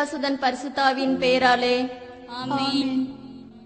பிதாசுதன் பரிசுத்தாவின் பெயராலே. ஆமென்.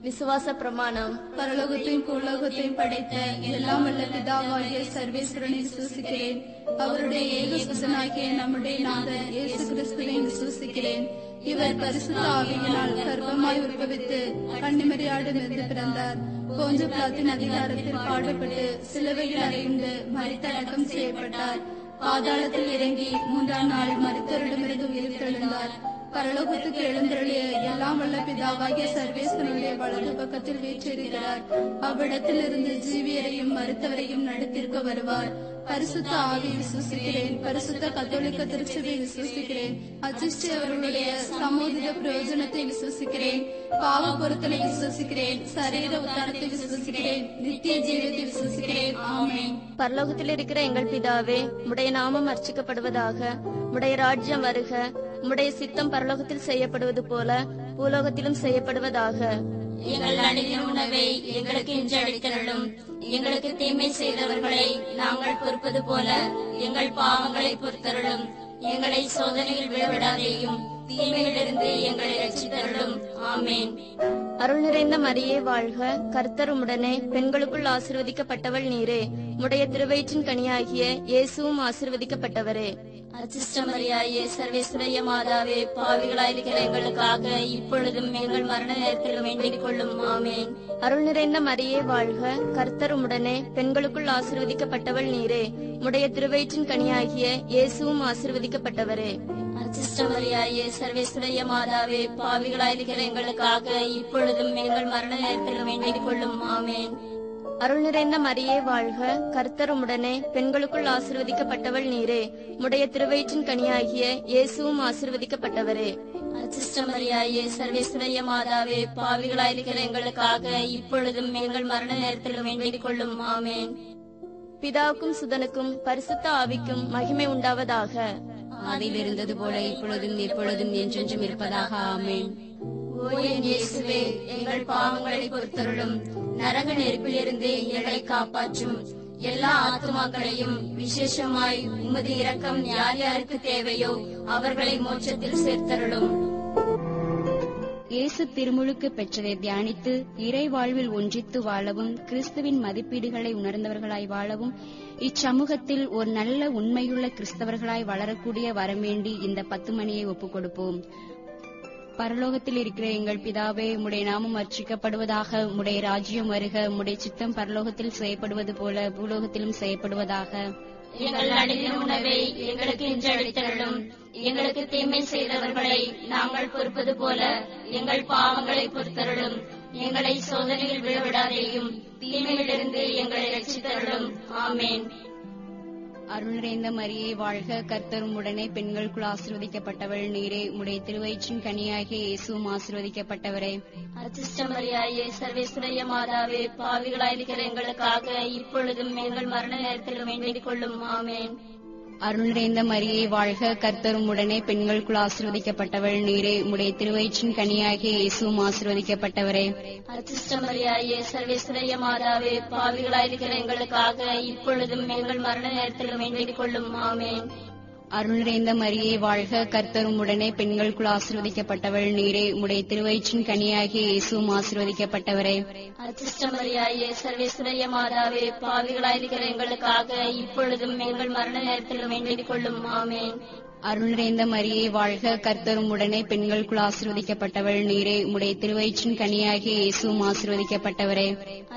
விசுவாச பிரமாணம். பரலோகத்தையும் பூலோகத்தையும் படைத்த எல்லாம் வல்ல பிதாவாகிய சர்வேஸ்வரனை விசுவாசிக்கிறேன். அவருடைய ஏக சுதனாகிய நம்முடைய நாதர் இயேசு கிறிஸ்துவை விசுவாசிக்கிறேன். இவர் பரிசுத்த ஆவியினால் கர்ப்பமாய் உற்பவித்து கன்னிமரியாடிலிருந்து பிறந்தார். போஞ்ச பிளாத்தின் அதிகாரத்தில் பாடுபட்டு சிலுவையில் அறையுண்டு மறித்தடக்கம் செய்யப்பட்டார். பாதாளத்தில் இறங்கி மூன்றாம் நாள் மருத்துவரிடமிருந்து உயிர் தெழுந்தார். பரலோகத்துக்கு எழுந்தருளிய எல்லாம் வல்ல பிதாவாகிய சர்வேஸ்வரனுடைய வலது பக்கத்தில் வீற்றிருக்கிறார். அவ்விடத்தில் இருந்து ஜீவியரையும் மருத்துவரையும் நடத்திருக்க வருவார். பரிசுத்த ஆவி விசுவாசிக்கிறேன். பரிசுத்த கத்தோலிக்க திருச்சபை விசுவசிக்கிறேன். அஜிஸ்டி அவர்களுடைய சமோதித பிரயோஜனத்தை விசுவாசிக்கிறேன். பாவ பொருத்தலை விசுவாசிக்கிறேன். சரீர உத்தாரத்தை விசுவாசிக்கிறேன். நித்திய ஜீவத்தை விசுவசிக்கிறேன். ஆமே பரலோகத்தில் இருக்கிற எங்கள் பிதாவே உடைய நாமம் அர்ச்சிக்கப்படுவதாக உடைய ராஜ்யம் வருக. உடைய சித்தம் பரலோகத்தில் செய்யப்படுவது போல பூலோகத்திலும் செய்யப்படுவதாக. எங்கள் அணுகின உணவை எங்களுக்கு இன்று அளித்தருளும் எங்களுக்கு தீமை செய்தவர்களை நாங்கள் பொறுப்பது போல எங்கள் பாவங்களை பொறுத்தருளும். எங்களை சோதனையில் விழவிடாதேயும் தீமையிலிருந்து எங்களை ரட்சித்தருளும். ஆமேன். அருள் நிறைந்த மரியே வாழ்க. கர்த்தர் உம்முடனே பெண்களுக்குள் ஆசிர்வதிக்கப்பட்டவள் நீரே. உடைய திருவயிற்றின் கனியாகிய இயேசுவும் ஆசிர்வதிக்கப்பட்டவரே. அச்சிஷ்டமரியாயே சர்வேஸ்வரிய மாதாவே பாவிகளாயிருக்கிற எங்களுக்காக இப்பொழுதும் எங்கள் மரண நேரத்தில் வேண்டிக் கொள்ளும். ஆமேன். அருள் நிறைந்த மரியே வாழ்க. கர்த்தர் உம்முடனே பெண்களுக்குள் ஆசிர்வதிக்கப்பட்டவள் நீரே. உடைய திருவயிற்றின் கனியாகிய இயேசுவும் ஆசிர்வதிக்கப்பட்டவரே. அச்சிஷ்டமரியாயே சர்வேஸ்வரிய மாதாவே பாவிகளாயிருக்கிற எங்களுக்காக இப்பொழுதும் எங்கள் மரண நேரத்தில் வேண்டிக் கொள்ளும். ஆமேன். அருள் நிறைந்த மரியே வாழ்க. கர்த்தர் உம்முடனே பெண்களுக்குள் ஆசிர்வதிக்கப்பட்டவள் நீரே. உடைய திருவயிற்றின் கனியாகிய இயேசுவும் ஆசிர்வதிக்கப்பட்டவரே. அச்சிஷ்டமரியாயே சர்வேஸ்வரிய மாதாவே பாவிகளாயிருக்கிற எங்களுக்காக இப்பொழுதும் எங்கள் மரண நேரத்தில் வேண்டிக் கொள்ளும். ஆமேன். பிதாவுக்கும் சுதனுக்கும் பரிசுத்த ஆவிக்கும் மகிமை உண்டாவதாக. ஆதியில் இருந்தது போல இப்பொழுதும் எப்பொழுதும் என்றென்றும் இருப்பதாக. ஆமென். இயேசுவே எங்கள் பாவங்களை பொறுத்தருளும். நரக நெருப்பிலிருந்து எங்களை காப்பாற்றும். எல்லா ஆத்மாக்களையும் விசேஷமாய் உமது இரக்கம் யார் யாருக்கு தேவையோ அவர்களை மோட்சத்தில் சேர்த்தருளும். இயேசு திருமுழுக்கு பெற்றதை தியானித்து இறை வாழ்வில் ஒன்றித்து வாழவும் கிறிஸ்துவின் மதிப்பீடுகளை உணர்ந்தவர்களாய் வாழவும் இச்சமூகத்தில் ஒரு நல்ல உண்மையுள்ள கிறிஸ்தவர்களாய் வளரக்கூடிய வரமேண்டி இந்த பத்து மணியை ஒப்புக் கொடுப்போம் பரலோகத்தில் இருக்கிற எங்கள் பிதாவே உம்முடைய நாமம் அர்ச்சிக்கப்படுவதாக உம்முடைய ராஜ்யம் வருக உம்முடைய சித்தம் பரலோகத்தில் செய்யப்படுவது போல பூலோகத்திலும் செய்யப்படுவதாக. எங்கள் அடியின் உணவை எங்களுக்கு இன்று அளித்தருளும். எங்களுக்கு தீமை செய்தவர்களை நாங்கள் பொறுப்பது போல எங்கள் பாவங்களை பொறுத்தருளும். எங்களை சோதனையில் விழவிடாதேயும் தீமையிலிருந்து எங்களை ரட்சித்தருளும். ஆமேன். அருள் நிறைந்த மரியே வாழ்க கர்த்தரும் உடனே பெண்களுக்குள் ஆசிர்வதிக்கப்பட்டவள். நீரே உடைய திருவயிற்றின் கனியாகிய இயேசுவும் ஆசிர்வதிக்கப்பட்டவரே. அச்சிஷ்டமரியாயே சர்வேஸ்வரைய மாதாவே பாவிகளாயிருக்கிற எங்களுக்காக இப்பொழுதும் எங்கள் மரண நேரத்தில் வேண்டிக் கொள்ளும். ஆமேன். அருள் நிறைந்த மரியை வாழ்க. கர்த்தரும் உடனே பெண்களுக்குள் ஆசிர்வதிக்கப்பட்டவள். நீரே உடைய திருவயிற்றின் கனியாகிய இயேசுவும் ஆசிர்வதிக்கப்பட்டவரே. அச்சிஷ்டமரியாயே சர்வேஸ்வரைய மாதாவே பாவிகளாயிருக்கிற எங்களுக்காக இப்பொழுதும் எங்கள் மரண நேரத்தில் வேண்டிக் கொள்ளும். ஆமேன். அருள் நிறைந்த மரியே வாழ்க. கர்த்தரும் உடனே பெண்களுக்குள் ஆசிர்வதிக்கப்பட்டவள். நீரே உடைய திருவயிற்றின் கனியாகி இயேசுவும் ஆசிர்வதிக்கப்பட்டவரே. அச்சிஷ்டமரியாயே சர்வேஸ்வரிய மாதாவே பாவிகளாயிருக்கிற எங்களுக்காக இப்பொழுதும் எங்கள் மரண நேரத்தில் வேண்டிக் கொள்ளும். ஆமேன். அருள் நிறைந்த மரியே வாழ்க. கர்த்தரும் உடனே பெண்களுக்குள் ஆசிர்வதிக்கப்பட்டவள். நீரே உடைய திருவயிற்றின் கனியாகிய இயேசுவும் ஆசிர்வதிக்கப்பட்டவரே.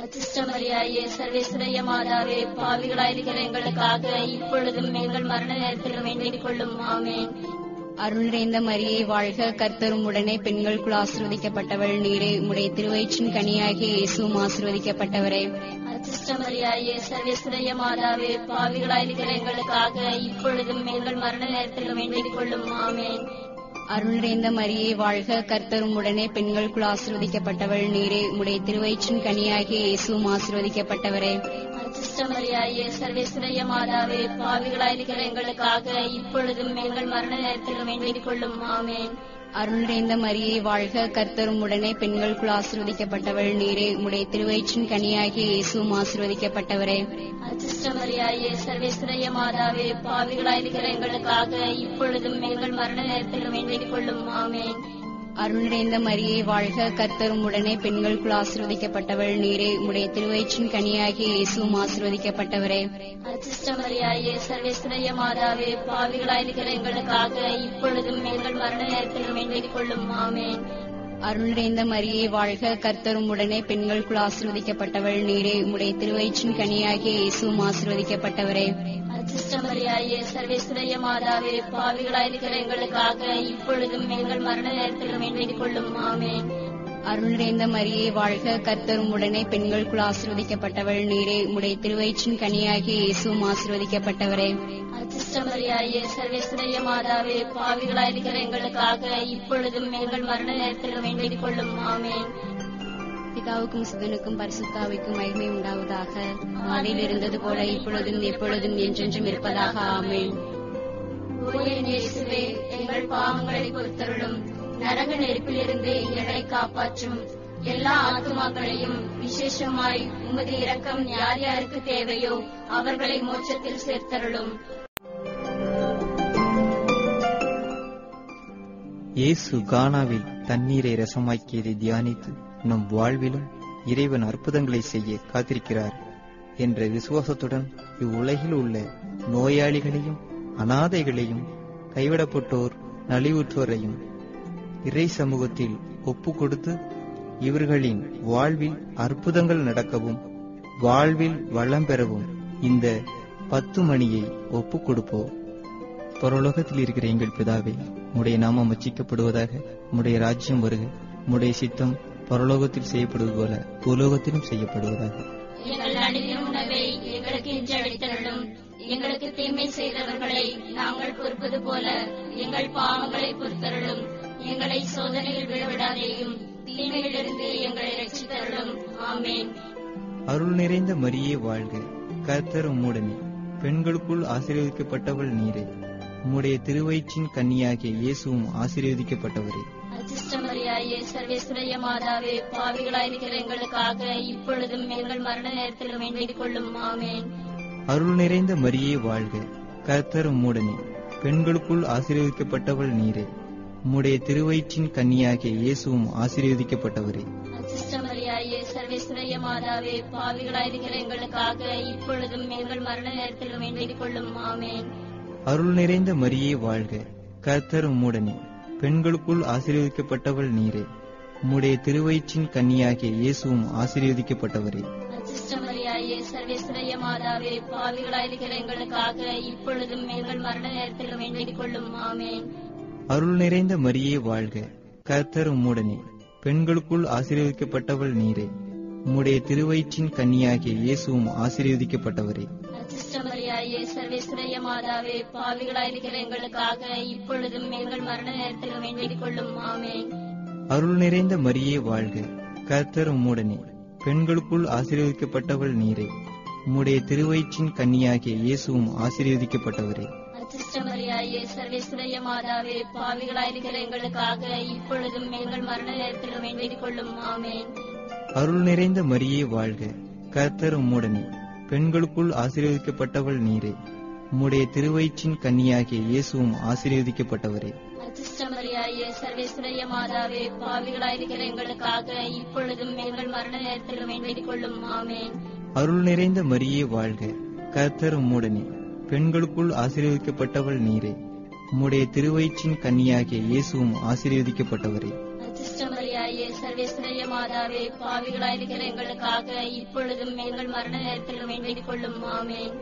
அச்சிஷ்டமரியாயே சர்வேஸ்வரிய மாதாவே பாவிகளாயிருக்கிற எங்களுக்காக இப்பொழுதும் எங்கள் மரண நேரத்தில் வேண்டிக் கொள்ளும். ஆமேன். அருள் நிறைந்த மரியே வாழ்க. கர்த்தரும் உடனே பெண்களுக்குள் ஆசிர்வதிக்கப்பட்டவள். நீரே உடைய திருவயிற்றின் கனியாகிய இயேசுவும் ஆசிர்வதிக்கப்பட்டவரே. அச்சிஷ்டமரியாயே சர்வேஸ்வரிய மாதாவே பாவிகளாயிருக்கிற எங்களுக்காக இப்பொழுதும் எங்கள் மரண நேரத்தில் வேண்டிக் கொள்ளும். ஆமேன். அருள் நிறைந்த மரியே வாழ்க. கர்த்தரும் உடனே பெண்களுக்குள் ஆசிர்வதிக்கப்பட்டவள். நீரே உடைய திருவயிற்றின் கனியாகிய இயேசுவும் ஆசிர்வதிக்கப்பட்டவரே. அச்சிஷ்டமரியாயே சர்வேஸ்வரிய மாதாவே பாவிகளாயிருக்கிற எங்களுக்காக இப்பொழுதும் எங்கள் மரண நேரத்தில் வேண்டிக் கொள்ளும். ஆமேன். அருள் நிறைந்த மரியே வாழ்க. கர்த்தரும் உடனே பெண்களுக்குள் ஆசிர்வதிக்கப்பட்டவள். நீரே உடைய திருவயிற்றின் கனியாகிய இயேசுவும் ஆசிர்வதிக்கப்பட்டவரே. அச்சிஷ்டமரியாயே சர்வேஸ்வரைய மாதாவே பாவிகளாயிருக்கிற எங்களுக்காக இப்பொழுதும் எங்கள் மரண நேரத்தில் வேண்டிக் கொள்ளும். ஆமேன். அருள் நிறைந்த மரியே வாழ்க. கர்த்தரும் உடனே பெண்களுக்குள் ஆசிர்வதிக்கப்பட்டவள். நீரே உடைய திருவயிற்றின் கனியாகிய இயேசுவும் ஆசிர்வதிக்கப்பட்டவரே. அச்சிஷ்டமரியாயே சர்வேஸ்வரைய மாதாவே பாவிகளாயிருக்கிற எங்களுக்காக இப்பொழுதும் எங்கள் மரண நேரத்தில் வேண்டிக் கொள்ளும். ஆமேன். அருள் நிறைந்த மரியே வாழ்க. கர்த்தரும் உடனே பெண்களுக்குள் ஆசிர்வதிக்கப்பட்டவள். நீரே உடைய திருவயிற்றின் கனியாகிய இயேசுவும் ஆசிர்வதிக்கப்பட்டவரே. அச்சிஷ்டமரியாயே சர்வேஸ்வரைய மாதாவே பாவிகளாயிருக்கிற எங்களுக்காக இப்பொழுதும் எங்கள் மரண நேரத்தில் வேண்டிக் கொள்ளும். ஆமேன். அருள் நிறைந்த மரியே வாழ்க. கர்த்தரும் உடனே பெண்களுக்குள் ஆசிர்வதிக்கப்பட்டவள். நீரே உடைய திருவயிற்றின் கனியாகிய இயேசுவும் ஆசிர்வதிக்கப்பட்டவரே. அச்சிஷ்டமரியாயே சர்வேஸ்வரைய மாதாவே பாவிகளாயிருக்கிற எங்களுக்காக இப்பொழுதும் எங்கள் மரண நேரத்தில் வேண்டிக் கொள்ளும். ஆமேன். பிதாவுக்கும் சுதனுக்கும் பரிசுத்தாவிக்கும் மகிமை உண்டாவதாக. அதில் இருந்தது போல இப்பொழுதும் எப்பொழுதும் என்றென்றும் இருப்பதாக. ஆமென். எங்கள் பாவங்களை பொறுத்தருளும். நரக நெருப்பிலிருந்து எங்களை காப்பாற்றும். எல்லா ஆத்துமாக்களையும் விசேஷமாய் உமது இரக்கம் யார் யாருக்கு தேவையோ அவர்களை மோட்சத்தில் சேர்த்தருளும். இயேசு கானாவில் தண்ணீரை ரசமாக்கியதை தியானித்து நம் வாழ்விலும் இறைவன் அற்புதங்களை செய்ய காத்திருக்கிறார் என்ற விசுவாசத்துடன் இவ்வுலகில் உள்ள நோயாளிகளையும் அனாதைகளையும் கைவிடப்பட்டோர் நலிவுற்றோரையும் இறை சமூகத்தில் ஒப்பு கொடுத்து இவர்களின் வாழ்வில் அற்புதங்கள் நடக்கவும் வாழ்வில் வளம் பெறவும் இந்த பத்து மணியை ஒப்பு கொடுப்போம். பரலோகத்தில் இருக்கிற எங்கள் பிதாவே உடைய நாமம் அச்சிக்கப்படுவதாக உடைய ராஜ்யம் வருக உடைய சித்தம் பரலோகத்தில் செய்யப்படுவது போல பூலோகத்திலும் செய்யப்படுவதாக. எங்களுக்கு தீமை செய்தவர்களை நாங்கள் பொறுப்பது போல எங்கள் பாவங்களை பொறுத்தருளும். எங்களை சோதனையில் விழவிடாதேயும் தீமையிலிருந்து எங்களை ரட்சித்தருளும் ஆமேன். அருள் நிறைந்த மரியே வாழ்க. கர்த்தர் உம்முடனே பெண்களுக்குள் ஆசீர்வதிக்கப்பட்டவள் நீரே. உம்முடைய திருவயிற்றின் கன்னியாகிய இயேசுவும் ஆசீர்வதிக்கப்பட்டவரே. அச்சிஷ்டமரியாயே சர்வேஸ்வரைய மாதாவே பாவிகளாயிருக்கிற எங்களுக்காக இப்பொழுதும் எங்கள் மரண நேரத்தில் வேண்டிக் கொள்ளும். ஆமேன். அருள் நிறைந்த மரியே வாழ்க. கர்த்தர் உம்முடனே. பெண்களுக்குள் ஆசீர்வதிக்கப்பட்டவள் நீரே. உம்முடைய திருவயிற்றின் கன்னியாகிய இயேசுவும் ஆசீர்வதிக்கப்பட்டவரே. அச்சிஷ்டமரியாயே சர்வேஸ்வரைய மாதாவே பாவிகளாயிருக்கிற எங்களுக்காக இப்பொழுதும் எங்கள் மரண நேரத்தில் வேண்டிக் கொள்ளும். ஆமேன். அருள் நிறைந்த மரியே வாழ்க. கர்த்தர் உம்முடனே. பெண்களுக்குள் ஆசீர்வதிக்கப்பட்டவள் நீரே. உம்முடைய திருவயிற்றின் கன்னியாகிய இயேசுவும் ஆசீர்வதிக்கப்பட்டவரே. அச்சிஷ்டமரியாயே சர்வேஸ்வரைய மாதாவே பாவிகளாயிருக்கிற எங்களுக்காக இப்பொழுதும் எங்கள் மரண நேரத்தில் வேண்டிக் கொள்ளும் ஆமேன். அருள் நிறைந்த மரியே வாழ்க. கர்த்தர் உம்முடனே. பெண்களுக்குள் ஆசீர்வதிக்கப்பட்டவள் நீரே. உம்முடைய திருவயிற்றின் கன்னியாகிய இயேசுவும் ஆசீர்வதிக்கப்பட்டவரே. அச்சிஷ்டமரியாயே சர்வேஸ்வரைய மாதாவே பாவிகளாயிருக்கிற எங்களுக்காக இப்பொழுதும் எங்கள் மரண நேரத்தில் வேண்டிக் கொள்ளும் ஆமேன். அருள் நிறைந்த மரியே வாழ்க. கர்த்தர் உம்முடனே. பெண்களுக்குள் ஆசீர்வதிக்கப்பட்டவள் நீரே. உம்முடைய திருவயிற்றின் கன்னியாகிய இயேசுவும் ஆசீர்வதிக்கப்பட்டவரே. அச்சிஷ்டமரியாயே சர்வேஸ்வரைய மாதாவே பாவிகளாயிருக்கிற எங்களுக்காக இப்பொழுதும் எங்கள் மரண நேரத்தில் வேண்டிக் கொள்ளும் ஆமேன். அருள் நிறைந்த மரியே வாழ்க. கர்த்தர் உம்முடனே. பெண்களுக்குள் ஆசீர்வதிக்கப்பட்டவள் நீரே. உம்முடைய திருவயிற்றின் கன்னியாகிய இயேசுவும் ஆசீர்வதிக்கப்பட்டவரே. அச்சிஷ்டமரியாயே சர்வேஸ்வரைய மாதாவே பாவிகளாயிருக்கிற எங்களுக்காக இப்பொழுதும் எங்கள் மரண நேரத்தில் வேண்டிக் கொள்ளும் ஆமேன். அருள் நிறைந்த மரியே வாழ்க. கர்த்தர் உம்முடனே. பெண்களுக்குள் ஆசீர்வதிக்கப்பட்டவள் நீரே. உம்முடைய திருவயிற்றின் கன்னியாகிய இயேசுவும் ஆசீர்வதிக்கப்பட்டவரே. அச்சிஷ்டமரியாயே சர்வேஸ்வரைய மாதாவே பாவிகளாயிருக்கிற எங்களுக்காக இப்பொழுதும் எங்கள் மரண நேரத்தில் வேண்டிக் கொள்ளும். ஆமேன்.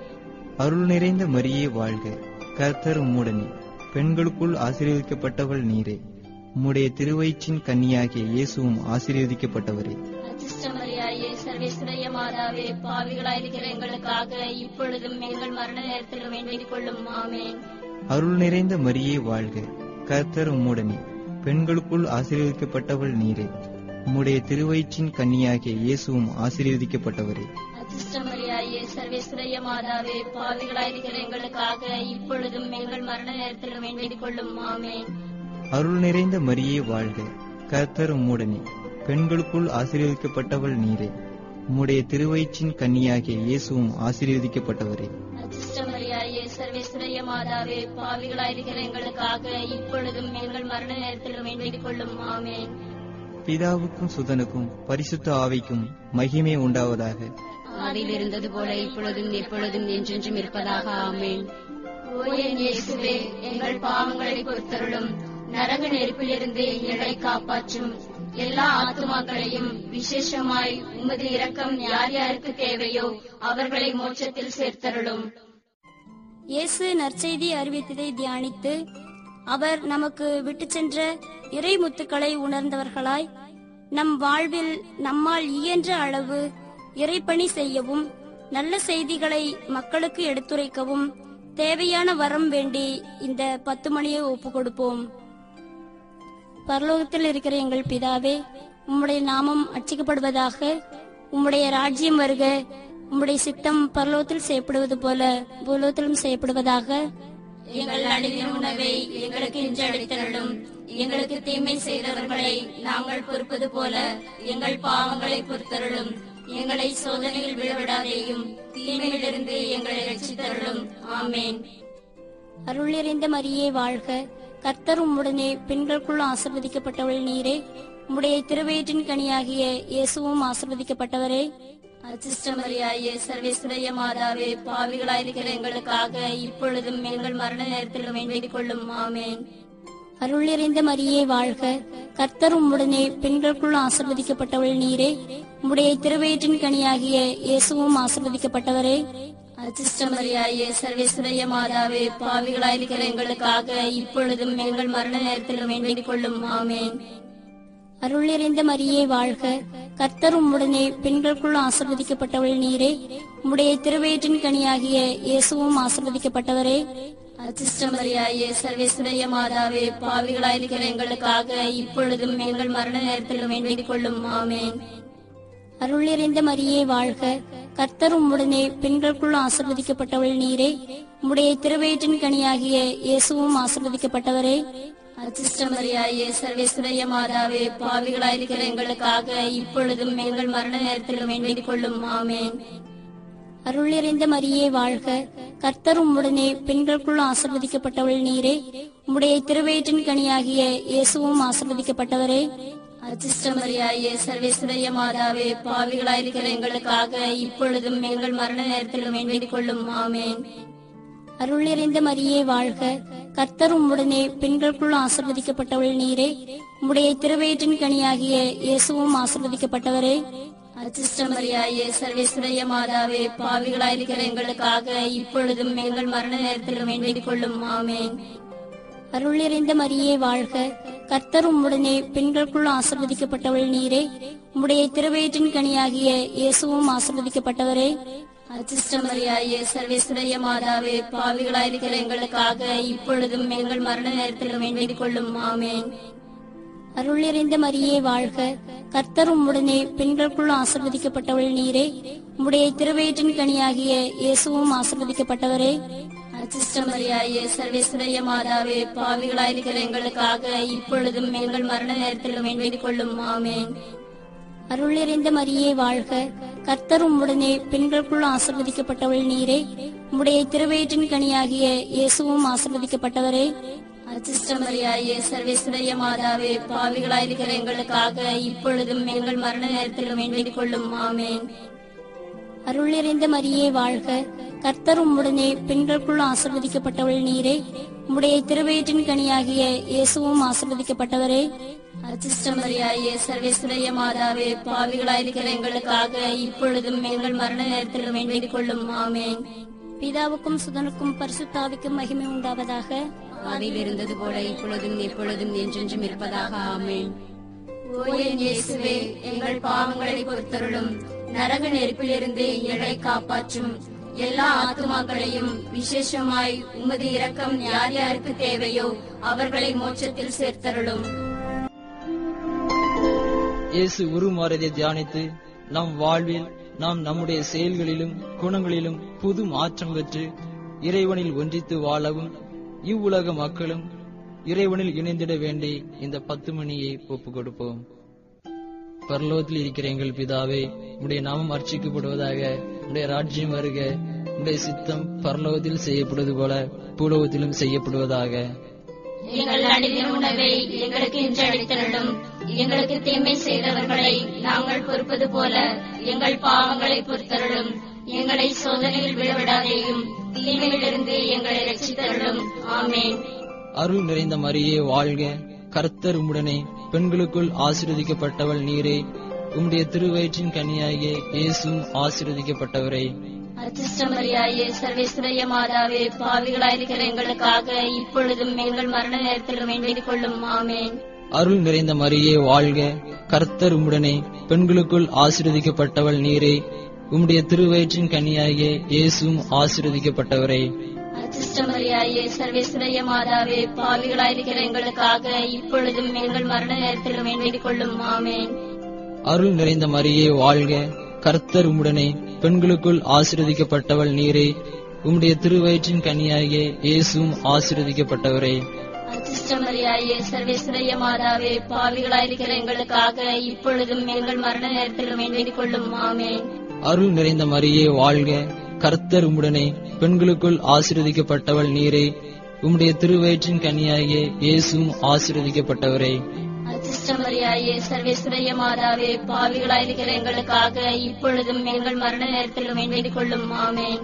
அருள் நிறைந்த மரியே வாழ்க. கர்த்தர் உம்முடனே. பெண்களுக்குள் ஆசீர்வதிக்கப்பட்டவள் நீரே. உம்முடைய திருவயிற்றின் கன்னியாகிய இயேசுவும் ஆசீர்வதிக்கப்பட்டவரே. சர்வேஸ்வரைய மாதாவே பாவிகளாயிருக்கிற எங்களுக்காக இப்பொழுதும் எங்கள் மரண நேரத்தில் வேண்டிக் கொள்ளும். ஆமேன். அருள் நிறைந்த மரியே வாழ்க. கர்த்தர் உம்முடனே. பெண்களுக்குள் ஆசீர்வதிக்கப்பட்டவள் நீரே. உம்முடைய திருவயிற்றின் கன்னியாகிய இயேசுவும் ஆசீர்வதிக்கப்பட்டவரே. அச்சிஷ்டமரியாயே சர்வேஸ்வரைய மாதாவே பாவிகளாயிருக்கிற எங்களுக்காக இப்பொழுதும் எங்கள் மரண நேரத்தில் வேண்டிக் கொள்ளும். ஆமேன். அருள் நிறைந்த மரியே வாழ்க. கர்த்தர் உம்முடனே. பெண்களுக்குள் ஆசீர்வதிக்கப்பட்டவள் நீரே. உம்முடைய திருவயிற்றின் கன்னியாகிய இயேசுவும் ஆசீர்வதிக்கப்பட்டவரே. சர்வேஸ்வரிய மாதாவே பாவிகளாயிருக்கிற எங்களுக்காக இப்பொழுதும் எங்கள் மரண நேரத்திலும் வேண்டிக் கொள்ளும். ஆமேன். பிதாவுக்கும் சுதனுக்கும் பரிசுத்த ஆவிக்கும் மகிமை உண்டாவதாக. ஆதியில் இருந்தது போல இப்பொழுதும் எப்பொழுதும் என்றென்றும் இருப்பதாக. ஆமேன். இயேசுவே எங்கள் பாவங்களை பொறுத்தருளும். நரக நெருப்பிலிருந்து எங்களை காப்பாற்றும். எல்லா ஆத்துமாக்களையும் விசேஷமாய் உமது இரக்கம் யார் யாருக்கு தேவையோ அவர்களை மோட்சத்தில் சேர்த்தருளும். இயேசு நற்செய்தி அறிவித்ததை தியானித்து அவர் நமக்கு விட்டு சென்ற இறைமுத்துக்களை உணர்ந்தவர்களாய் நம் வாழ்வில் நம்மால் இயன்ற அளவு இறைப்பணி செய்யவும் நல்ல செய்திகளை மக்களுக்கு எடுத்துரைக்கவும் தேவையான வரம் வேண்டி இந்த பத்து மணியை ஒப்பு கொடுப்போம் பரலோகத்தில் இருக்கிற எங்கள் பிதாவே உம்முடைய நாமம் அச்சிக்கப்படுவதாக உம்முடைய ராஜ்யம் வருக உம்முடைய சித்தம் பரலோகத்தில் செய்யப்படுவது போல பூலோகத்திலும் செய்யப்படுவதாக எங்கள் அழிவின் உணவை எங்களுக்கு இன்று அளித்தருளும். எங்களுக்கு தீமை செய்தவர்களை நாங்கள் பொறுப்பது போல எங்கள் பாவங்களை பொறுத்தருளும். எங்களை சோதனையில் விழவிடாதேயும் தீமையிலிருந்து எங்களை ரட்சித்தருளும். ஆமேன். அருளிறைந்த மரியே வாழ்க. கர்த்தர் உம்முடனே பெண்களுக்குள் ஆசிர்வதிக்கப்பட்டவள் நீரே. உம்முடைய திருவயிற்றின் கனியாகிய இயேசுவும் ஆசிர்வதிக்கப்பட்டவரே. அச்சிஷ்டமரியாயே சர்வேஸ்வரிய மாதாவே பாவிகளாயிருக்கிற எங்களுக்காக இப்பொழுதும் எங்கள் மரண நேரத்திலும் வேண்டிக் கொள்ளும். ஆமேன். அருள் நிறைந்த மரியே வாழ்க. கர்த்தர் உம்முடனே பெண்களுக்குள் ஆசிர்வதிக்கப்பட்டவள் நீரே. உம்முடைய திருவயிற்றின் கனியாகிய இயேசுவும் ஆசிர்வதிக்கப்பட்டவரே. அச்சிஷ்டமரியாயே சர்வேஸ்வரிய மாதாவே பாவிகளாயிருக்கிற எங்களுக்காக இப்பொழுதும் எங்கள் மரண நேரத்திலும் வேண்டிக் கொள்ளும். ஆமேன். அருள் நிறைந்த மரியே வாழ்க. கர்த்தர் உம்முடனே பெண்களுக்குள் ஆசிர்வதிக்கப்பட்டவள் நீரே. உம்முடைய திருவயிற்றின் கனியாகிய இயேசுவும் ஆசிர்வதிக்கப்பட்டவரே. அச்சிஷ்டமரியாயே சர்வேஸ்வரிய மாதாவே பாவிகளாயிருக்கிற எங்களுக்காக இப்பொழுதும் எங்கள் மரண நேரத்திலும் வேண்டிக் கொள்ளும். ஆமேன். அருள் நிறைந்த மரியே வாழ்க. கர்த்தர் உம்முடனே பெண்களுக்குள் ஆசிர்வதிக்கப்பட்டவள் நீரே. உம்முடைய திருவயிற்றின் கனியாகிய இயேசுவும் ஆசிர்வதிக்கப்பட்டவரே. அச்சிஷ்டமரியாயே சர்வேஸ்வரிய மாதாவே பாவிகளாயிருக்கிற எங்களுக்காக இப்பொழுதும் எங்கள் மரண நேரத்திலும் வேண்டிக் கொள்ளும். ஆமேன். அருள் நிறைந்த மரியே வாழ்க. கர்த்தர் உம்முடனே பெண்களுக்குள் ஆசிர்வதிக்கப்பட்டவள் நீரே. உம்முடைய திருவயிற்றின் கனியாகிய இயேசுவும் ஆசிர்வதிக்கப்பட்டவரே. அச்சிஷ்டமரியாயே சர்வேஸ்வரிய மாதாவே பாவிகளாயிருக்கிற எங்களுக்காக இப்பொழுதும் எங்கள் மரண நேரத்திலும் வேண்டிக் கொள்ளும். ஆமேன். அருள் நிறைந்த மரியே வாழ்க. கர்த்தர் உம்முடனே பெண்களுக்குள் ஆசிர்வதிக்கப்பட்டவள் நீரே. உம்முடைய திருவயிற்றின் கனியாகிய இயேசுவும் ஆசிர்வதிக்கப்பட்டவரே. அச்சிஷ்டமரியாயே சர்வேஸ்வரிய மாதாவே பாவிகளாயிருக்கிற எங்களுக்காக இப்பொழுதும் எங்கள் மரண நேரத்திலும் வேண்டிக் கொள்ளும் ஆமேன். அருள் நிறைந்த மரியே வாழ்க. கர்த்தர் உம்முடனே பெண்களுக்குள் ஆசிர்வதிக்கப்பட்டவள் நீரே. உம்முடைய திருவயிற்றின் கனியாகிய இயேசுவும் ஆசிர்வதிக்கப்பட்டவரே. அச்சிஷ்டமரியாயே சர்வேஸ்வரிய மாதாவே பாவிகளாயிருக்கிற எங்களுக்காக இப்பொழுதும் எங்கள் மரண நேரத்திலும் வேண்டிக் கொள்ளும். ஆமேன். அருள் நிறைந்த மரியே வாழ்க. கர்த்தர் உம்முடனே பெண்களுக்குள் ஆசிர்வதிக்கப்பட்டவள் நீரே. உம்முடைய திருவயிற்றின் கனியாகிய இயேசுவும் ஆசிர்வதிக்கப்பட்டவரே. அச்சிஷ்டமரியாயே சர்வேஸ்வரைய மாதாவே பாவிகளாயிருக்கிற எங்களுக்காக இப்பொழுதும் எங்கள் மரண நேரத்திலும் வேண்டிக் கொள்ளும். ஆமேன். அருள் மரியே வாழ்க. கர்த்தர் உம்முடனே பெண்களுக்குள் ஆசிர்வதிக்கப்பட்டவள் நீரே. உம்முடைய திருவயிற்றின் கனியாகிய இயேசுவும் ஆசிர்வதிக்கப்பட்டவரே. அச்சிஷ்டமரியாயே சர்வேஸ்வரிய மாதாவே பாவிகளாயிருக்கிற எங்களுக்காக இப்பொழுதும் எங்கள் மரண நேரத்திலும் வேண்டிக் கொள்ளும். ஆமேன். அருள் நிறைந்த மரியே வாழ்க. கர்த்தர் உம்முடனே பெண்களுக்குள் ஆசிர்வதிக்கப்பட்டவள் நீரே. உம்முடைய திருவயிற்றின் கனியாகிய இயேசுவும் ஆசிர்வதிக்கப்பட்டவரே. அச்சிஷ்டமரியாயே சர்வேஸ்வரிய மாதாவே பாவிகளாயிருக்கிற எங்களுக்காக இப்பொழுதும் எங்கள் மரண நேரத்திலும் வேண்டிக் கொள்ளும் ஆமேன். பிதாவுக்கும் சுதனுக்கும் பரிசுத்தாவிக்கும் மகிமை உண்டாவதாக. ஆதியில் இருந்தது போல இப்பொழுதும் எப்பொழுதும் என்றென்றும் இருப்பதாக. ஆமேன். ஓ என் இயேசுவே எங்கள் பாவங்களை பொறுத்தருளும். நரக நெருப்பிலிருந்து எங்களை காப்பாற்றும் எல்லா ஆத்துமாக்களையும் விசேஷமாய் உமது இரக்கம் யார் யாருக்கு தேவையோ அவர்களை மோட்சத்தில் சேர்த்தருளும். இயேசு உருமாறதை தியானித்து நம் வாழ்வில் நாம் நம்முடைய செயல்களிலும் குணங்களிலும் புது மாற்றம் பெற்று இறைவனில் ஒன்றித்து வாழவும் இவ்வுலக மக்களும் இறைவனில் இணைந்திட வேண்டி இந்த பத்து மணியை ஒப்பு கொடுப்போம் பரலோகத்தில் இருக்கிற எங்கள் பிதாவே உடைய நாமம் அர்ச்சிக்கப்படுவதாக உடைய ராஜ்யம் வருக உடைய சித்தம் பரலோகத்தில் செய்யப்படுவது போல பூலோகத்திலும் செய்யப்படுவதாக. எங்கள் அடிமை உணவை எங்களுக்கு இன்று அளித்தருளும். எங்களுக்கு தீமை செய்தவர்களை நாங்கள் பொறுப்பது போல எங்கள் பாவங்களை பொறுத்தருளும். எங்களை சோதனையில் விழவிடாதேயும் தீமையிலிருந்து எங்களை ரட்சித்தருளும் ஆமென். அருள் நிறைந்த மரியே வாழ்க. கர்த்தர் உம்முடனே பெண்களுக்குள் ஆசீர்வதிக்கப்பட்டவள் நீரே. உம்முடைய திருவயிற்றின் கனியாகிய இயேசுவும் ஆசீர்வதிக்கப்பட்டவரே. அச்சிஷ்டமரியாயே சர்வேஸ்வரிய மாதாவே பாவிகளாயிருக்கிற எங்களுக்காக இப்பொழுதும் எங்கள் மரண நேரத்திலும் வேண்டிக் கொள்ளும் ஆமென். அருள் நிறைந்த மரியே வாழ்க. கர்த்தர் உம்முடனே பெண்களுக்குள் ஆசீர்வதிக்கப்பட்டவள் நீரே. உம்முடைய திருவயிற்றின் கனியாகிய இயேசுவும் ஆசீர்வதிக்கப்பட்டவரே. அச்சிஷ்டமரியாயே சர்வேஸ்வரிய மாதாவே பாவிகளாயிருக்கிற எங்களுக்காக இப்பொழுதும் எங்கள் மரண நேரத்திலும் வேண்டிக் கொள்ளும் ஆமென். அருள் நிறைந்த மரியே வாழ்க. கர்த்தர் உம்முடனே பெண்களுக்குள் ஆசீர்வதிக்கப்பட்டவள் நீரே. உம்முடைய திருவயிற்றின் கனியாகிய இயேசுவும் ஆசீர்வதிக்கப்பட்டவரே. அச்சிஷ்டமரியாயே சர்வேஸ்வரிய மாதாவே பாவிகளாயிருக்கிற எங்களுக்காக இப்பொழுதும் எங்கள் மரண நேரத்திலும் வேண்டிக் கொள்ளும் ஆமென். அருள் நிறைந்த மரியே வாழ்க. கர்த்தர் உம்முடனே பெண்களுக்குள் ஆசீர்வதிக்கப்பட்டவள் நீரே உம்முடைய திருவயிற்றின் கனியாகிய இயேசுவும் ஆசீர்வதிக்கப்பட்டவரே. சர்வேஸ்வரிய மாதாவே பாவிகளாயிருக்கிற எங்களுக்காக இப்பொழுதும் எங்கள் மரண நேரத்திலும் வேண்டிக் கொள்ளும். ஆமென்.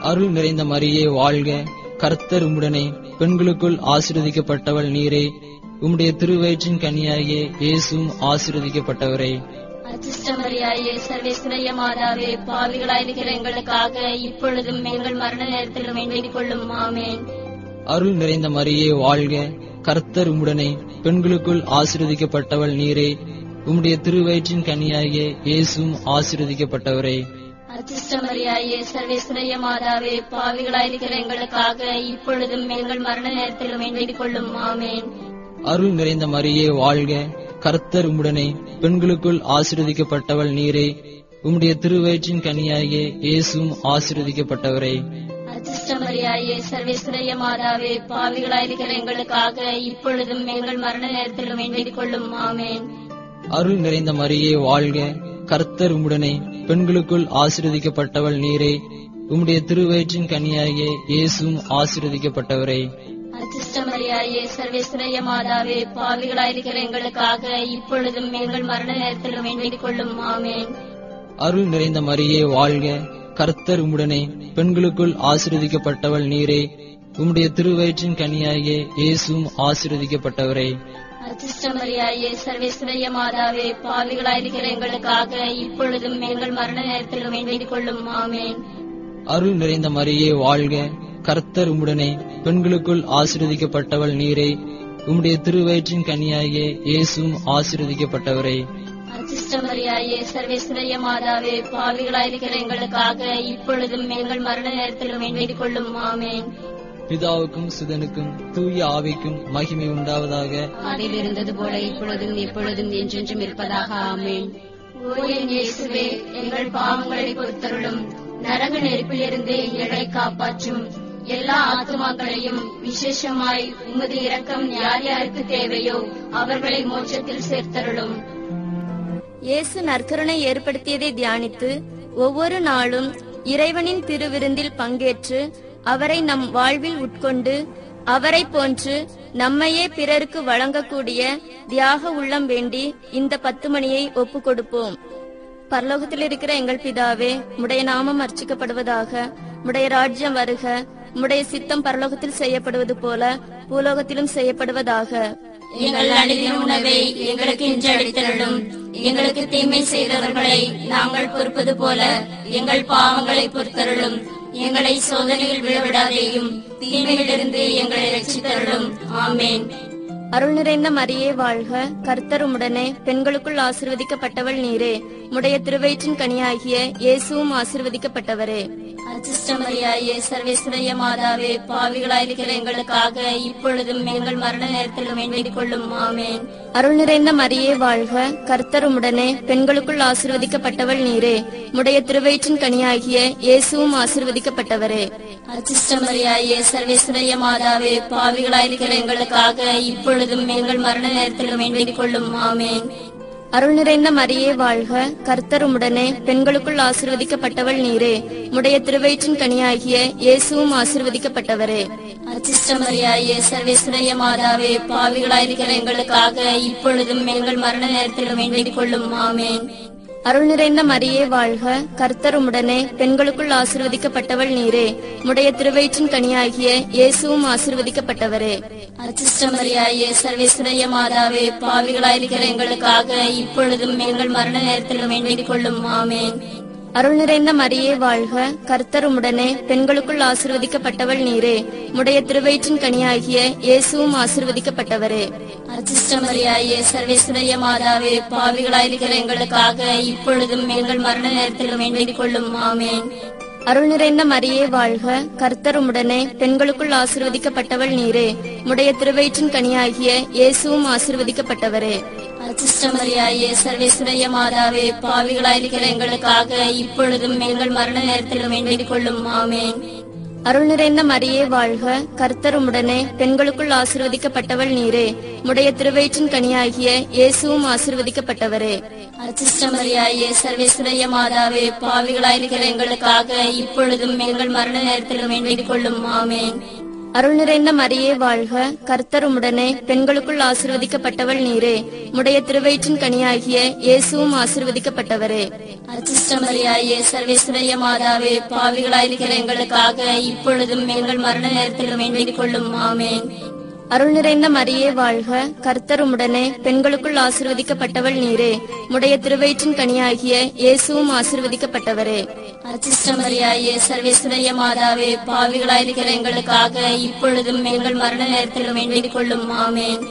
அருள் நிறைந்த மரியே வாழ்க. கர்த்தர் உம்முடனே பெண்களுக்குள் ஆசீர்வதிக்கப்பட்டவள் நீரே உம்முடைய திருவயிற்றின் கனியாகிய இயேசுவும் ஆசீர்வதிக்கப்பட்டவரே. அச்சிஷ்டமரியாயே சர்வேஸ்வரிய மாதாவே பாவிகளாயிருக்கிற எங்களுக்காக இப்பொழுதும் எங்கள் மரண நேரத்திலும் வேண்டிக் கொள்ளும் ஆமென். அருள் நிறைந்த மரியே வாழ்க. கர்த்தர் உம்முடனே பெண்களுக்குள் ஆசீர்வதிக்கப்பட்டவள் நீரே. உம்முடைய திருவயிற்றின் கனியாகிய இயேசுவும் ஆசீர்வதிக்கப்பட்டவரே. அச்சிஷ்டமரியாயே சர்வேஸ்வரிய மாதாவே பாவிகளாயிருக்கிற எங்களுக்காக இப்பொழுதும் எங்கள் மரண நேரத்திலும் வேண்டிக் கொள்ளும் ஆமென். அருள் நிறைந்த மரியே வாழ்க. கர்த்தர் உம்முடனே பெண்களுக்குள் ஆசீர்வதிக்கப்பட்டவள் நீரே. உம்முடைய திருவயிற்றின் கனியாகிய இயேசுவும் ஆசீர்வதிக்கப்பட்டவரே. அச்சிஷ்டமரியாயே சர்வேஸ்வரிய மாதாவே பாவிகளாயிருக்கிற எங்களுக்காக இப்பொழுதும் எங்கள் மரண நேரத்திலும் வேண்டிக் கொள்ளும். ஆமென். அருள் நிறைந்த மரியே வாழ்க. கர்த்தர் உம்முடனே பெண்களுக்குள் ஆசீர்வதிக்கப்பட்டவள் நீரே. உம்முடைய திருவயிற்றின் கனியாகிய இயேசுவும் ஆசீர்வதிக்கப்பட்டவரே. அச்சிஷ்டமரியாயே சர்வேஸ்வரிய மாதாவே பாவிகளாயிருக்கிற எங்களுக்காக இப்பொழுதும் எங்கள் மரண நேரத்திலும் வேண்டிக் கொள்ளும் ஆமென். அருள் நிறைந்த மரியே வாழ்க. கர்த்தர் உம்முடனே பெண்களுக்குள் ஆசீர்வதிக்கப்பட்டவள் நீரே. உம்முடைய திருவயிற்றின் கனியாகிய இயேசுவும் ஆசீர்வதிக்கப்பட்டவரே. அச்சிஷ்டமரியாயே சர்வேஸ்வரிய மாதாவே பாவிகளாயிருக்கிற எங்களுக்காக இப்பொழுதும் எங்கள் மரண நேரத்திலும் வேண்டிக் கொள்ளும் ஆமென். அருள் நிறைந்த மரியே வாழ்க. கர்த்தர் உம்முடனே பெண்களுக்குள் ஆசீர்வதிக்கப்பட்டவள் நீரே. உம்முடைய திருவயிற்றின் கனியாகிய இயேசுவும் ஆசீர்வதிக்கப்பட்டவரே. அச்சிஷ்டமரியாயே சர்வேஸ்வரிய மாதாவே பாவிகளாயிருக்கிற எங்களுக்காக இப்பொழுதும் எங்கள் மரண நேரத்திலும் வேண்டிக் கொள்ளும். ஆமென். பிதாவுக்கும் சுதனுக்கும் தூய ஆவிக்கும் மகிமை உண்டாவதாக. அதில் இருந்தது போல இப்பொழுதும் எப்பொழுதும் என்றென்றும் இருப்பதாக. ஆமென். எங்கள் பாவங்களை பொறுத்தருளும். நரக நெருப்பிலிருந்து எங்களை காப்பாற்றும். எல்லா ஆத்மாக்களையும் விசேஷமாய் உமது இரக்கம் யார் யாருக்கு தேவையோ அவர்களை மோட்சத்தில் சேர்த்தருளும். இயேசு நற்கருணை ஏற்படுத்தியதை தியானித்து ஒவ்வொரு நாளும் இறைவனின் திருவிருந்தில் பங்கேற்று அவரை நம் வாழ்வில் உட்கொண்டு அவரை போன்று நம்மையே பிறருக்கு வழங்கக்கூடிய தியாக உள்ளம் வேண்டி இந்த பத்து மணியை ஒப்பு கொடுப்போம். பரலோகத்தில் இருக்கிற எங்கள் பிதாவே முடைய நாமம் அர்ச்சிக்கப்படுவதாக முடைய ராஜ்யம் வருக உம்முடைய சித்தம் பரலோகத்தில் செய்யப்படுவது போல பூலோகத்திலும் செய்யப்படுவதாக. எங்கள் அணுகின உணவை எங்களுக்கு இன்று அளித்தருளும் எங்களுக்கு தீமை செய்தவர்களை நாங்கள் பொறுப்பது போல எங்கள் பாவங்களை பொறுத்தருளும். எங்களை சோதனையில் விழவிடாதேயும் தீமையிலிருந்து எங்களை ரட்சித்தருளும். ஆமேன். அருள் நிறைந்த மரியே வாழ்க கர்த்தர் உம்முடனே பெண்களுக்குள் ஆசிர்வதிக்கப்பட்டவள் நீரே. உடைய திருவயிற்றின் கனியாகிய இயேசுவும் ஆசிர்வதிக்கப்பட்டவரே. அச்சிஷ்டமரியாயே சர்வேஸ்வரிய மாதாவே பாவிகளாயிருக்கிற எங்களுக்காக இப்பொழுதும் எங்கள் மரண நேரத்தில் வேண்டிக் கொள்ளும் ஆமேன். அருள் நிறைந்த மரியே வாழ்க கர்த்தர் உம்முடனே பெண்களுக்குள் ஆசிர்வதிக்கப்பட்டவள் நீரே. உடைய திருவயிற்றின் கனியாகிய இயேசுவும் ஆசிர்வதிக்கப்பட்டவரே. அச்சிஷ்டமரியாயே சர்வேஸ்வரிய மாதாவே பாவிகளாயிருக்கிற எங்களுக்காக இப்பொழுதும் எங்கள் மரண நேரத்திலும் வேண்டிக் கொள்ளும் ஆமேன். அருள் நிறைந்த மரியே வாழ்க. கர்த்தர் உம்முடனே பெண்களுக்குள் ஆசிர்வதிக்கப்பட்டவள் நீரே. உடைய திருவயிற்றின் கனியாகிய இயேசுவும் ஆசிர்வதிக்கப்பட்டவரே. அச்சிஷ்டமரியாயே சர்வேஸ்வரிய மாதாவே பாவிகளாயிருக்கிற எங்களுக்காக இப்பொழுதும் எங்கள் மரண நேரத்திலும் வேண்டிக் கொள்ளும் ஆமேன். அருள் நிறைந்த மரியே வாழ்க. கர்த்தர் உடனே பெண்களுக்குள் ஆசிர்வதிக்கப்பட்டவள் நீரே. உடைய திருவயிற்றின் கனியாகிய இயேசுவும் ஆசிர்வதிக்கப்பட்டவரே. அச்சிஷ்டமரியாயே சர்வேஸ்வரைய மாதாவே பாவிகளாயிருக்கிற எங்களுக்காக இப்பொழுதும் எங்கள் மரண நேரத்தில் வேண்டிக் கொள்ளும். ஆமேன். அருள் நிறைந்த மரியே வாழ்க. கர்த்தர் உம்முடனே பெண்களுக்குள் ஆசிர்வதிக்கப்பட்டவள் நீரே. உடைய திருவயிற்றின் கனியாகிய இயேசுவும் ஆசிர்வதிக்கப்பட்டவரே. அச்சிஷ்டமரியாயே சர்வேஸ்வரிய மாதாவே பாவிகளாயிருக்கிற எங்களுக்காக இப்பொழுதும் எங்கள் மரண நேரத்தில் வேண்டிக் கொள்ளும். ஆமேன். அருள் நிறைந்த மரியே வாழ்க. கர்த்தர் உம்முடனே பெண்களுக்குள் ஆசிர்வதிக்கப்பட்டவள் நீரே. உடைய திருவயிற்றின் கனியாகிய இயேசுவும் ஆசிர்வதிக்கப்பட்டவரே. அச்சிஷ்டமரியாயே சர்வேஸ்வரிய மாதாவே பாவிகளாயிருக்கிற எங்களுக்காக இப்பொழுதும் எங்கள் மரண நேரத்தில் வேண்டிக் கொள்ளும் ஆமேன். அருள் நிறைந்த மரியே வாழ்க கர்த்தர் உம்முடனே பெண்களுக்குள் ஆசிர்வதிக்கப்பட்டவள் நீரே. உடைய திருவயிற்றின் கனியாகிய இயேசுவும் ஆசிர்வதிக்கப்பட்டவரே. அச்சிஷ்டமரியாயே சர்வேஸ்வரிய மாதாவே பாவிகளாயிருக்கிற எங்களுக்காக இப்பொழுதும் எங்கள் மரண நேரத்தில் வேண்டிக் கொள்ளும் ஆமேன். அருள் நிறைந்த மரியே வாழ்க. கர்த்தர் உடனே பெண்களுக்குள் ஆசிர்வதிக்கப்பட்டவள் நீரே. உடைய திருவயிற்றின் கனியாகிய இயேசுவும் ஆசிர்வதிக்கப்பட்டவரே. அச்சிஷ்டமரியாயே சர்வேஸ்வரிய மாதாவே பாவிகளாயிருக்கிற எங்களுக்காக இப்பொழுதும் எங்கள் மரண நேரத்தில் வேண்டிக் கொள்ளும். ஆமேன். அருள் நிறைந்த மரியே வாழ்க கர்த்தர் உடனே பெண்களுக்குள் ஆசிர்வதிக்கப்பட்டவள் நீரே. உடைய திருவயிற்றின் கனியாகிய இயேசுவும் ஆசிர்வதிக்கப்பட்டவரே. அச்சிஷ்டமரியாயே சர்வேஸ்வரிய மாதாவே பாவிகளாயிருக்கிற எங்களுக்காக இப்பொழுதும் எங்கள் மரண நேரத்தில் வேண்டிக் கொள்ளும். ஆமேன்.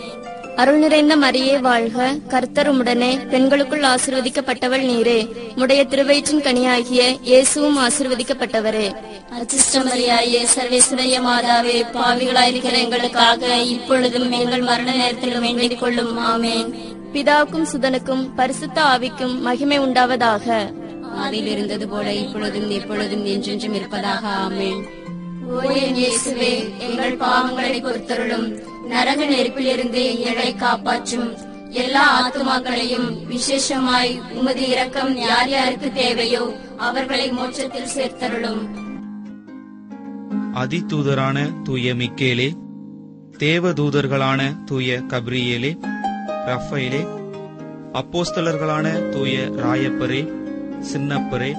அருள் நிறைந்த மரியே வாழ்க. கர்த்தர் உம்முடனே பெண்களுக்குள் ஆசிர்வதிக்கப்பட்டவள் நீரே. உடைய திருவயிற்றின் கனியாகிய இயேசுவும் ஆசிர்வதிக்கப்பட்டவரே. அச்சிஷ்டமரியாயே சர்வேஸ்வரிய மாதாவே பாவிகளாயிருக்கிற எங்களுக்காக இப்பொழுதும் எங்கள் மரண நேரத்தில் வேண்டிக் கொள்ளும். ஆமேன். பிதாவுக்கும் சுதனுக்கும் பரிசுத்த ஆவிக்கும் மகிமை உண்டாவதாக. அதில் இருந்தது போல இப்பொழுதும் எப்பொழுதும் என்றென்றும் இருப்பதாக. ஆமென். ஓ என் இயேசுவே எங்கள் பாவங்களை பொறுத்தருளும். நரக நெருப்பிலிருந்து எங்களை காப்பாற்றும். எல்லா ஆத்துமாக்களையும் விசேஷமாய் உமது இரக்கம் யார் யாருக்கு தேவையோ அவர்களை மோட்சத்தில் சேர்த்தருளும். அதிதூதரான தூய மிக்கேலே தேவதூதர்களான தூய கப்ரியேலே ரஃபைலே அப்போஸ்தலர்களான தூய ராயப்பரே சின்னப்பரே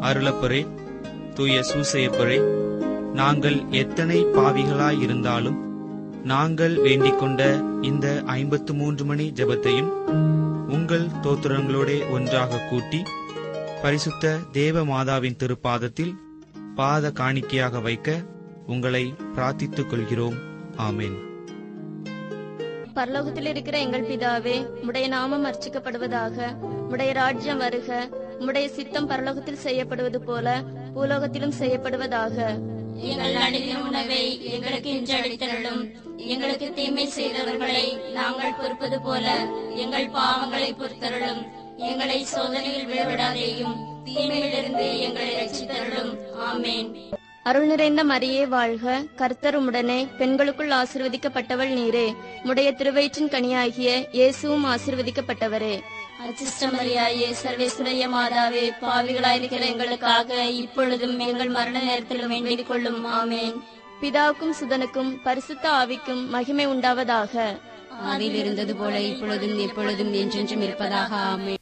அருளப்பரே தூய சூசையப்பரே நாங்கள் எத்தனை பாவிகளாய் இருந்தாலும் நாங்கள் வேண்டிக் கொண்ட இந்த ஐம்பத்து மூன்று மணி ஜெபத்தையும் உங்கள் தோத்திரங்களோட ஒன்றாக கூட்டி பரிசுத்த தேவ மாதாவின் திருப்பாதத்தில் பாத காணிக்கையாக வைக்க உங்களை பிரார்த்தித்துக் கொள்கிறோம். ஆமேன். பரலோகத்தில் இருக்கிற எங்கள் பிதாவே உடைய நாமம் அர்ச்சிக்கப்படுவதாக உடைய ராஜ்யம் வருக உடைய சித்தம் பரலோகத்தில் செய்யப்படுவது போல பூலோகத்திலும் செய்யப்படுவதாக. எங்கள் அடித்த உணவை எங்களுக்கு இன்று அடித்தருளும் எங்களுக்கு தீமை செய்தவர்களை நாங்கள் பொறுப்பது போல எங்கள் பாவங்களை பொறுத்தருளும். எங்களை சோதனையில் விழவிடாதேயும் தீமையிலிருந்து எங்களை ரட்சித்தருளும். ஆமேன். அருள் நிறைந்த மரியே வாழ்க. கர்த்தர் உடனே பெண்களுக்குள் ஆசிர்வதிக்கப்பட்டவள் நீரே. உடைய திருவயிற்றின் கனியாகிய இயேசுவும் ஆசிர்வதிக்கப்பட்டவரே. அச்சிஷ்டமரியாயே சர்வேஸ்வரிய மாதாவே பாவிகளாயிருக்கிற எங்களுக்காக இப்பொழுதும் எங்கள் மரண நேரத்தில் வேண்டிக் கொள்ளும். ஆமேன். பிதாவுக்கும் சுதனுக்கும் பரிசுத்த ஆவிக்கும் மகிமை உண்டாவதாக. அதில் இருந்தது போல இப்பொழுதும் எப்பொழுதும் என்றென்றும் இருப்பதாக. ஆமென்.